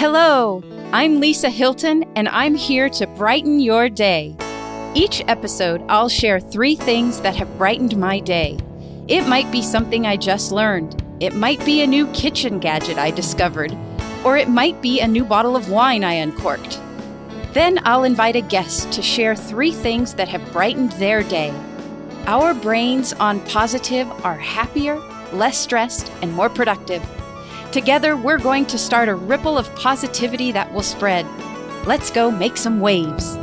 Hello, I'm Lisa Hylton, and I'm here to brighten your day. Each episode, I'll share three things that have brightened my day. It might be something I just learned, it might be a new kitchen gadget I discovered, or it might be a new bottle of wine I uncorked. Then I'll invite a guest to share three things that have brightened their day. Our brains on positive are happier, less stressed, and more productive. Together, we're going to start a ripple of positivity that will spread. Let's go make some waves.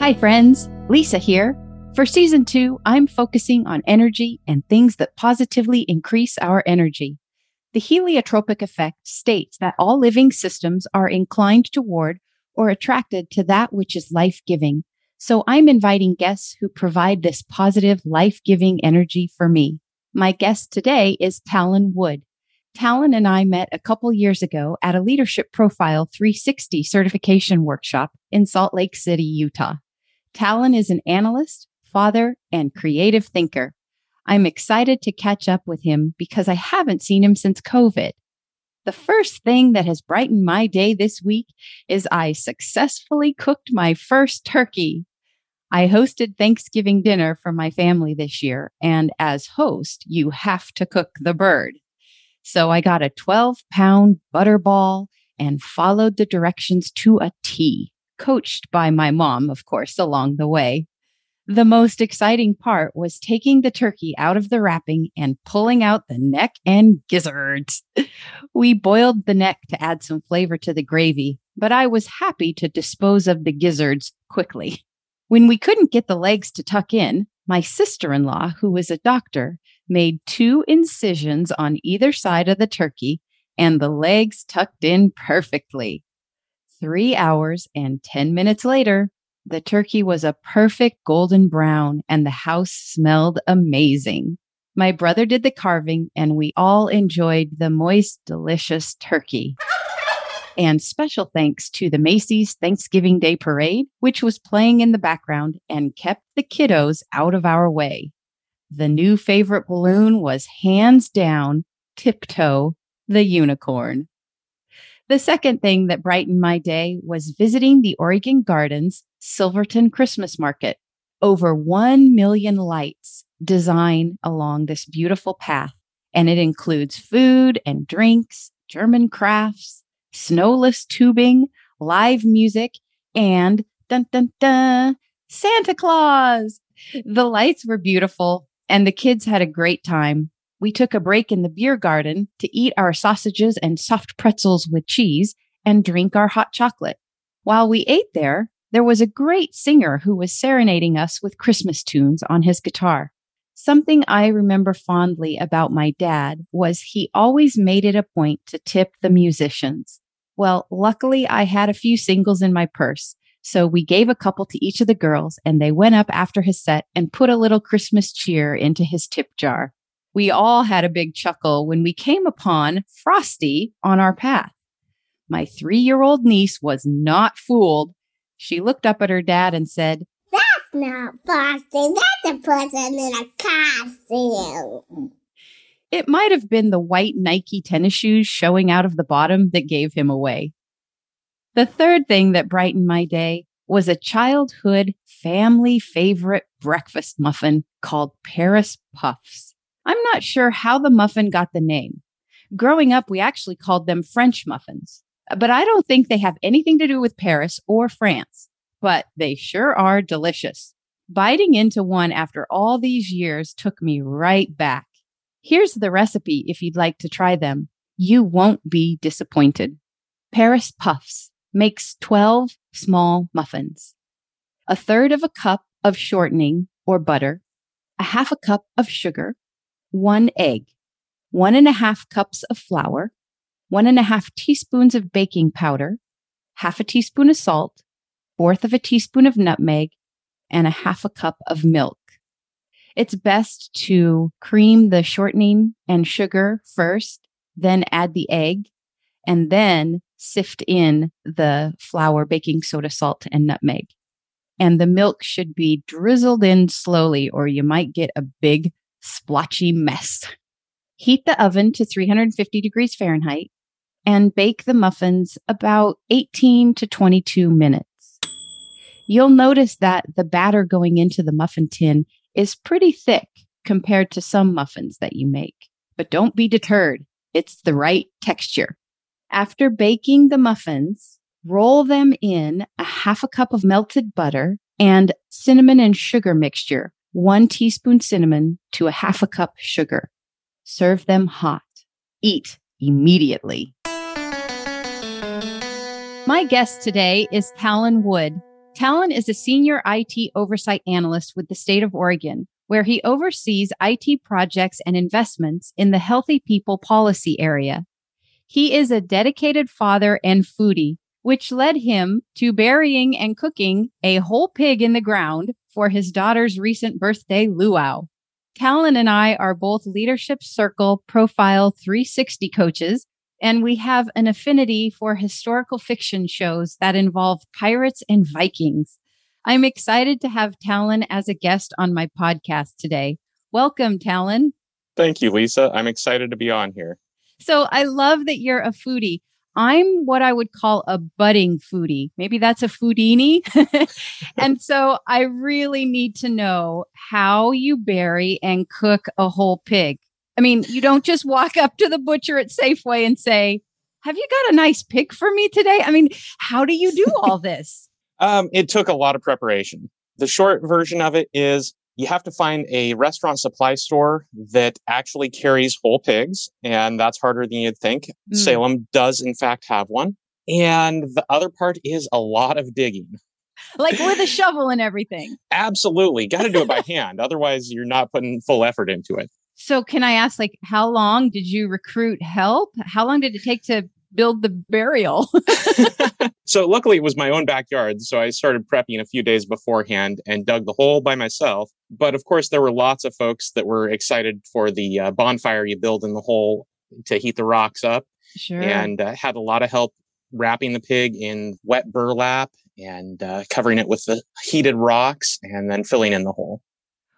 Hi, friends. Lisa here. For season two, I'm focusing on energy and things that positively increase our energy. The heliotropic effect states that all living systems are inclined toward or attracted to that which is life giving. So I'm inviting guests who provide this positive, life giving energy for me. My guest today is Talon Wood. Talon and I met a couple years ago at a Leadership Profile 360 certification workshop in Salt Lake City, Utah. Talon is an analyst, father, and creative thinker. I'm excited to catch up with him because I haven't seen him since COVID. The first thing that has brightened my day this week is I successfully cooked my first turkey. I hosted Thanksgiving dinner for my family this year. And as host, you have to cook the bird. So I got a 12 pound butterball and followed the directions to a T, coached by my mom, of course, along the way. The most exciting part was taking the turkey out of the wrapping and pulling out the neck and gizzards. We boiled the neck to add some flavor to the gravy, but I was happy to dispose of the gizzards quickly. When we couldn't get the legs to tuck in, my sister in law, who was a doctor, made two incisions on either side of the turkey and the legs tucked in perfectly. Three hours and 10 minutes later, the turkey was a perfect golden brown and the house smelled amazing. My brother did the carving and we all enjoyed the moist, delicious turkey. And special thanks to the Macy's Thanksgiving Day Parade, which was playing in the background and kept the kiddos out of our way. The new favorite balloon was hands down Tiptoe, the unicorn. The second thing that brightened my day was visiting the Oregon Gardens Silverton Christmas Market. Over 1 million lights design along this beautiful path, and it includes food and drinks, German crafts, snowless tubing, live music, and dun dun dun, Santa Claus. The lights were beautiful and the kids had a great time. We took a break in the beer garden to eat our sausages and soft pretzels with cheese and drink our hot chocolate. While we ate there, there was a great singer who was serenading us with Christmas tunes on his guitar. Something I remember fondly about my dad was he always made it a point to tip the musicians. Well, luckily I had a few singles in my purse. So we gave a couple to each of the girls and they went up after his set and put a little Christmas cheer into his tip jar. We all had a big chuckle when we came upon Frosty on our path. My three year old niece was not fooled. She looked up at her dad and said, That's not Frosty. That's a person in a costume. It might have been the white Nike tennis shoes showing out of the bottom that gave him away. The third thing that brightened my day was a childhood family favorite breakfast muffin called Paris Puffs. I'm not sure how the muffin got the name. Growing up, we actually called them French muffins, but I don't think they have anything to do with Paris or France, but they sure are delicious. Biting into one after all these years took me right back. Here's the recipe if you'd like to try them. You won't be disappointed. Paris Puffs makes 12 small muffins, a third of a cup of shortening or butter, a half a cup of sugar, one egg, one and a half cups of flour, one and a half teaspoons of baking powder, half a teaspoon of salt, fourth of a teaspoon of nutmeg, and a half a cup of milk it's best to cream the shortening and sugar first, then add the egg, and then sift in the flour, baking soda, salt, and nutmeg. And the milk should be drizzled in slowly, or you might get a big splotchy mess. Heat the oven to 350 degrees Fahrenheit. and bake the muffins about 18 to 22 minutes. You'll notice that the batter going into the muffin tin is pretty thick compared to some muffins that you make. But don't be deterred. It's the right texture. After baking the muffins, roll them in a half a cup of melted butter and cinnamon and sugar mixture, one teaspoon cinnamon to a half a cup sugar. Serve them hot. Eat immediately. My guest today is Talon Wood. Talon is a senior IT oversight analyst with the state of Oregon, where he oversees IT projects and investments in the healthy people policy area. He is a dedicated father and foodie, which led him to burying and cooking a whole pig in the ground for his daughter's recent birthday luau. Talon and I are both Leadership Circle Profile 360 coaches and we have an affinity for historical fiction shows that involve pirates and Vikings. I'm excited to have Talon as a guest on my podcast today. Welcome, Talon. Thank you, Lisa. I'm excited to be on here. So I love that you're a foodie. I'm what I would call a budding foodie. Maybe that's a foodini. and so I really need to know how you bury and cook a whole pig. I mean, you don't just walk up to the butcher at Safeway and say, Have you got a nice pig for me today? I mean, how do you do all this? um, it took a lot of preparation. The short version of it is you have to find a restaurant supply store that actually carries whole pigs, and that's harder than you'd think. Mm. Salem does, in fact, have one. And the other part is a lot of digging. Like with a shovel and everything. Absolutely. Got to do it by hand. Otherwise, you're not putting full effort into it. So can I ask, like, how long did you recruit help? How long did it take to build the burial? so luckily it was my own backyard. So I started prepping a few days beforehand and dug the hole by myself. But of course, there were lots of folks that were excited for the uh, bonfire you build in the hole to heat the rocks up. Sure. And uh, had a lot of help wrapping the pig in wet burlap and uh, covering it with the heated rocks and then filling in the hole.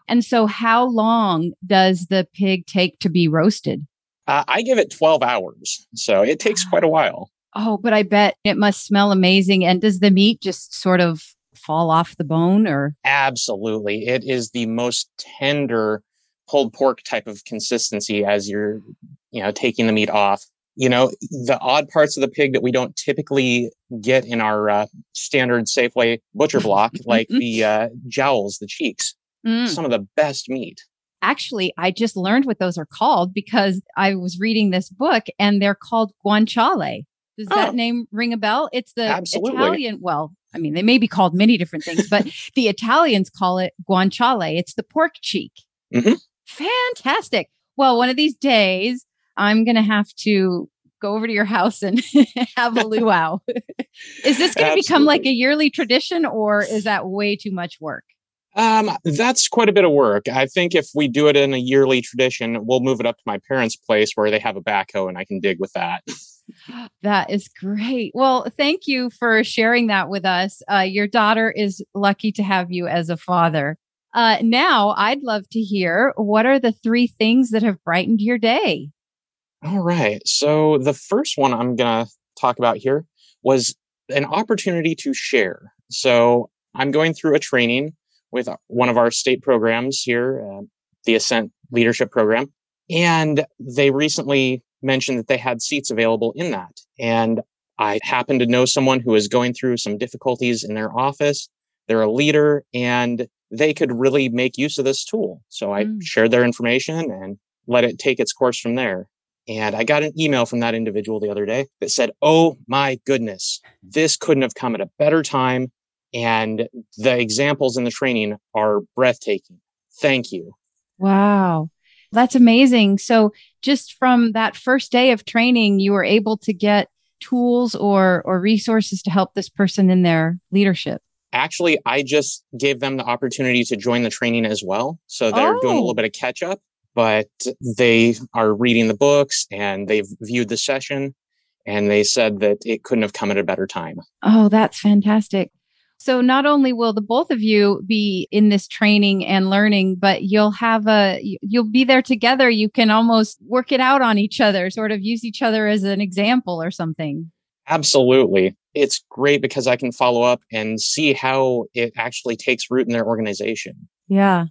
And so, how long does the pig take to be roasted? Uh, I give it 12 hours. So it takes quite a while. Oh, but I bet it must smell amazing. And does the meat just sort of fall off the bone or? Absolutely. It is the most tender pulled pork type of consistency as you're, you know, taking the meat off. You know, the odd parts of the pig that we don't typically get in our uh, standard Safeway butcher block, like the uh, jowls, the cheeks mm. some of the best meat. Actually, I just learned what those are called because I was reading this book and they're called guanciale. Does oh. that name ring a bell? It's the Absolutely. Italian. Well, I mean, they may be called many different things, but the Italians call it guanciale. It's the pork cheek. Mm-hmm. Fantastic. Well, one of these days, I'm going to have to go over to your house and have a luau. is this going to become like a yearly tradition or is that way too much work? Um, that's quite a bit of work. I think if we do it in a yearly tradition, we'll move it up to my parents' place where they have a backhoe and I can dig with that. That is great. Well, thank you for sharing that with us. Uh, your daughter is lucky to have you as a father. Uh, now, I'd love to hear what are the three things that have brightened your day? All right. So, the first one I'm going to talk about here was an opportunity to share. So, I'm going through a training with one of our state programs here, uh, the Ascent Leadership Program. And they recently mentioned that they had seats available in that. And I happen to know someone who is going through some difficulties in their office. They're a leader and they could really make use of this tool. So I mm. shared their information and let it take its course from there. And I got an email from that individual the other day that said, Oh my goodness, this couldn't have come at a better time. And the examples in the training are breathtaking. Thank you. Wow. That's amazing. So, just from that first day of training, you were able to get tools or or resources to help this person in their leadership. Actually, I just gave them the opportunity to join the training as well. So they're oh. doing a oh. little oh. bit of catch up, but they are reading the books and they've viewed the session and they said that it couldn't have come at a better time. Oh, that's fantastic. So not only will the both of you be in this training and learning, but you'll have a you'll be there together. You can almost work it out on each other, sort of use each other as an example or something. Absolutely. It's great because I can follow up and see how it actually takes root in their organization. Yeah.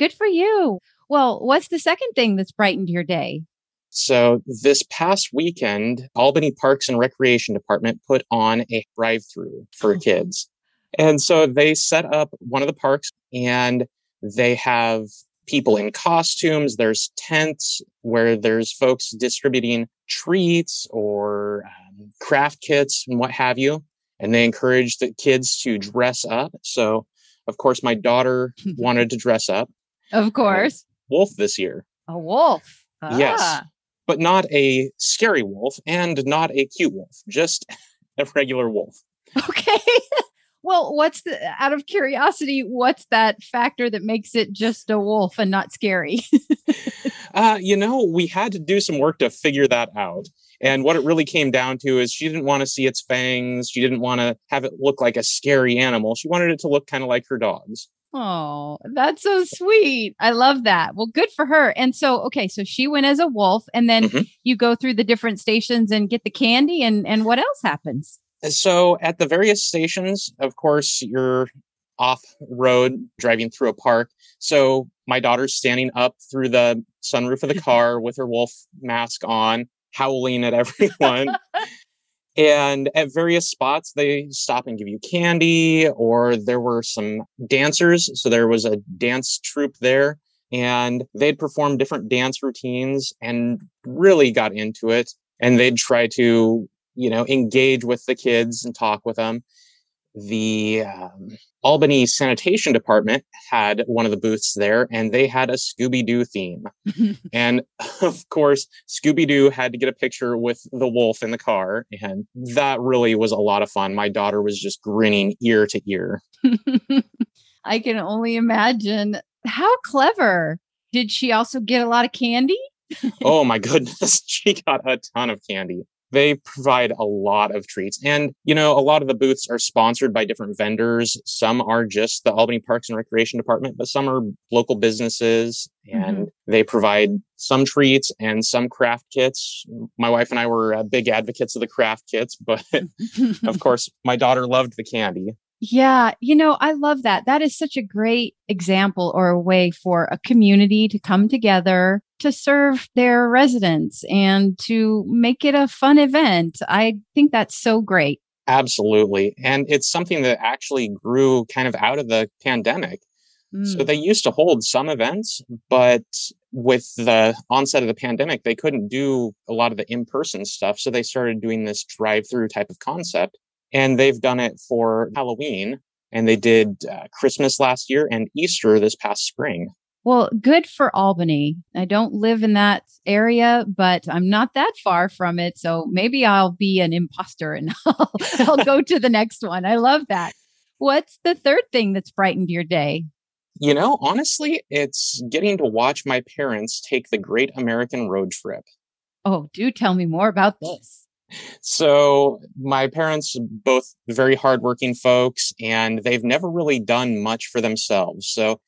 Good for you. Well, what's the second thing that's brightened your day? So this past weekend, Albany Parks and Recreation Department put on a drive through for oh. kids. And so they set up one of the parks and they have people in costumes. There's tents where there's folks distributing treats or um, craft kits and what have you. And they encourage the kids to dress up. So, of course, my daughter wanted to dress up. Of course. Wolf this year. A wolf. Ah. Yes. But not a scary wolf and not a cute wolf, just a regular wolf. Okay. Well, what's the out of curiosity, what's that factor that makes it just a wolf and not scary? uh, you know, we had to do some work to figure that out. And what it really came down to is she didn't want to see its fangs. She didn't want to have it look like a scary animal. She wanted it to look kind of like her dogs. Oh, that's so sweet. I love that. Well, good for her. And so, okay, so she went as a wolf, and then mm-hmm. you go through the different stations and get the candy, and and what else happens? So at the various stations, of course, you're off road driving through a park. So my daughter's standing up through the sunroof of the car with her wolf mask on, howling at everyone. and at various spots, they stop and give you candy, or there were some dancers. So there was a dance troupe there, and they'd perform different dance routines and really got into it. And they'd try to you know, engage with the kids and talk with them. The um, Albany Sanitation Department had one of the booths there, and they had a Scooby Doo theme. and of course, Scooby Doo had to get a picture with the wolf in the car, and that really was a lot of fun. My daughter was just grinning ear to ear. I can only imagine. How clever. Did she also get a lot of candy? oh my goodness. She got a ton of candy they provide a lot of treats. And, you know, a lot of the booths are sponsored by different vendors. Some are just the Albany Parks and Recreation Department, but some are local businesses and mm-hmm. they provide some treats and some craft kits. My wife and I were uh, big advocates of the craft kits, but of course, my daughter loved the candy. Yeah, you know, I love that. That is such a great example or a way for a community to come together to serve their residents and to make it a fun event. I think that's so great. Absolutely. And it's something that actually grew kind of out of the pandemic. Mm. So they used to hold some events, but with the onset of the pandemic, they couldn't do a lot of the in person stuff. So they started doing this drive through type of concept. And they've done it for Halloween and they did uh, Christmas last year and Easter this past spring. Well, good for Albany. I don't live in that area, but I'm not that far from it. So maybe I'll be an imposter and I'll, I'll go to the next one. I love that. What's the third thing that's brightened your day? You know, honestly, it's getting to watch my parents take the Great American Road Trip. Oh, do tell me more about this. So my parents both very hardworking folks and they've never really done much for themselves. So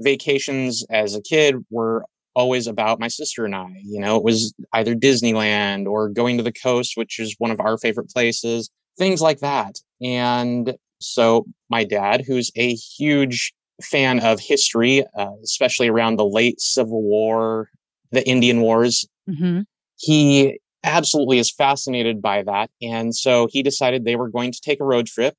vacations as a kid were always about my sister and I. You know, it was either Disneyland or going to the coast, which is one of our favorite places, things like that. And so my dad, who's a huge fan of history, uh, especially around the late Civil War, the Indian Wars, mm-hmm. he absolutely is fascinated by that. And so he decided they were going to take a road trip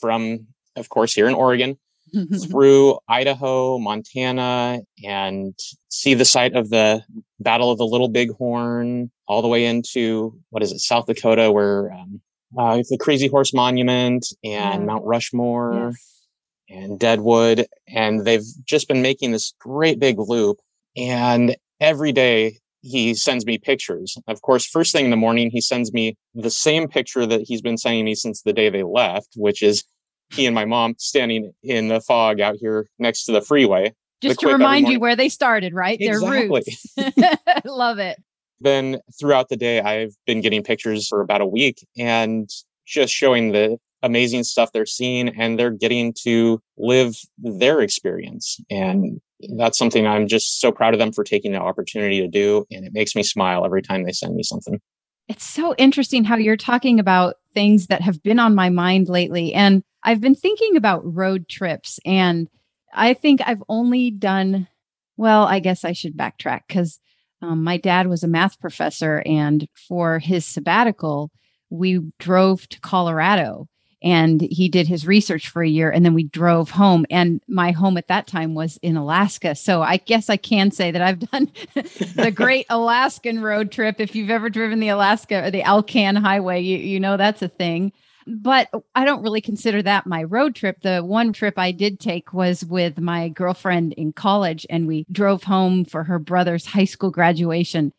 from, of course, here in Oregon through Idaho, Montana, and see the site of the Battle of the Little Bighorn, all the way into what is it, South Dakota, where um, uh, the Crazy Horse Monument and yeah. Mount Rushmore yes. and Deadwood. And they've just been making this great big loop. And every day he sends me pictures. Of course, first thing in the morning, he sends me the same picture that he's been sending me since the day they left, which is he and my mom standing in the fog out here next to the freeway. Just to remind you where they started, right? Exactly. Their roots. Love it. Then throughout the day, I've been getting pictures for about a week and just showing the amazing stuff they're seeing and they're getting to live their experience. And that's something I'm just so proud of them for taking the opportunity to do. And it makes me smile every time they send me something. It's so interesting how you're talking about things that have been on my mind lately. And I've been thinking about road trips. And I think I've only done, well, I guess I should backtrack because um, my dad was a math professor. And for his sabbatical, we drove to Colorado and he did his research for a year and then we drove home. And my home at that time was in alaska. So i guess i can say that i've done the great alaskan road trip. If you've ever driven the alaska or the alcan highway you, you know that's a thing. But i don't really consider that my road trip. The one trip i did take was with my girlfriend in college and we drove home for her brother's high school graduation.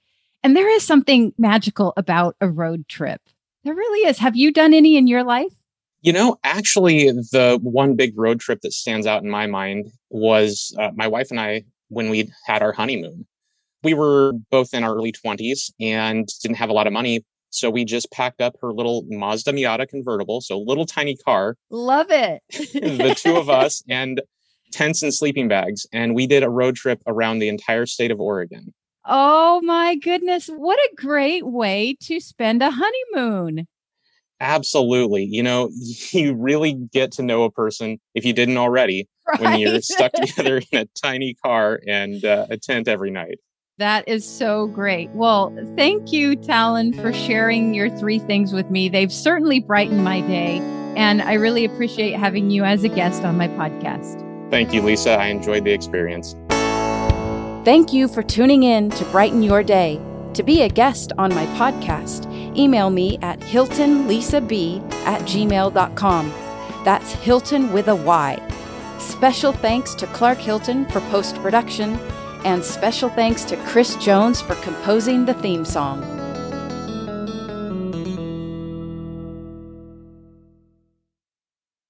And there is something magical about a road trip. There really is. Have you done any in your life you know, actually, the one big road trip that stands out in my mind was uh, my wife and I when we had our honeymoon. We were both in our early 20s and didn't have a lot of money. So we just packed up her little Mazda Miata convertible, so little tiny car. Love it. the two of us and tents and sleeping bags. And we did a road trip around the entire state of Oregon. Oh my goodness. What a great way to spend a honeymoon. Absolutely. You know, you really get to know a person if you didn't already right. when you're stuck together in a tiny car and uh, a tent every night. That is so great. Well, thank you, Talon, for sharing your three things with me. They've certainly brightened my day, and I really appreciate having you as a guest on my podcast. Thank you, Lisa. I enjoyed the experience. Thank you for tuning in to Brighten Your Day. To be a guest on my podcast, email me at hyltonlisab at gmail.com. That's Hilton with a Y. Special thanks to Clark Hylton for post production, and special thanks to Chris Jones for composing the theme song.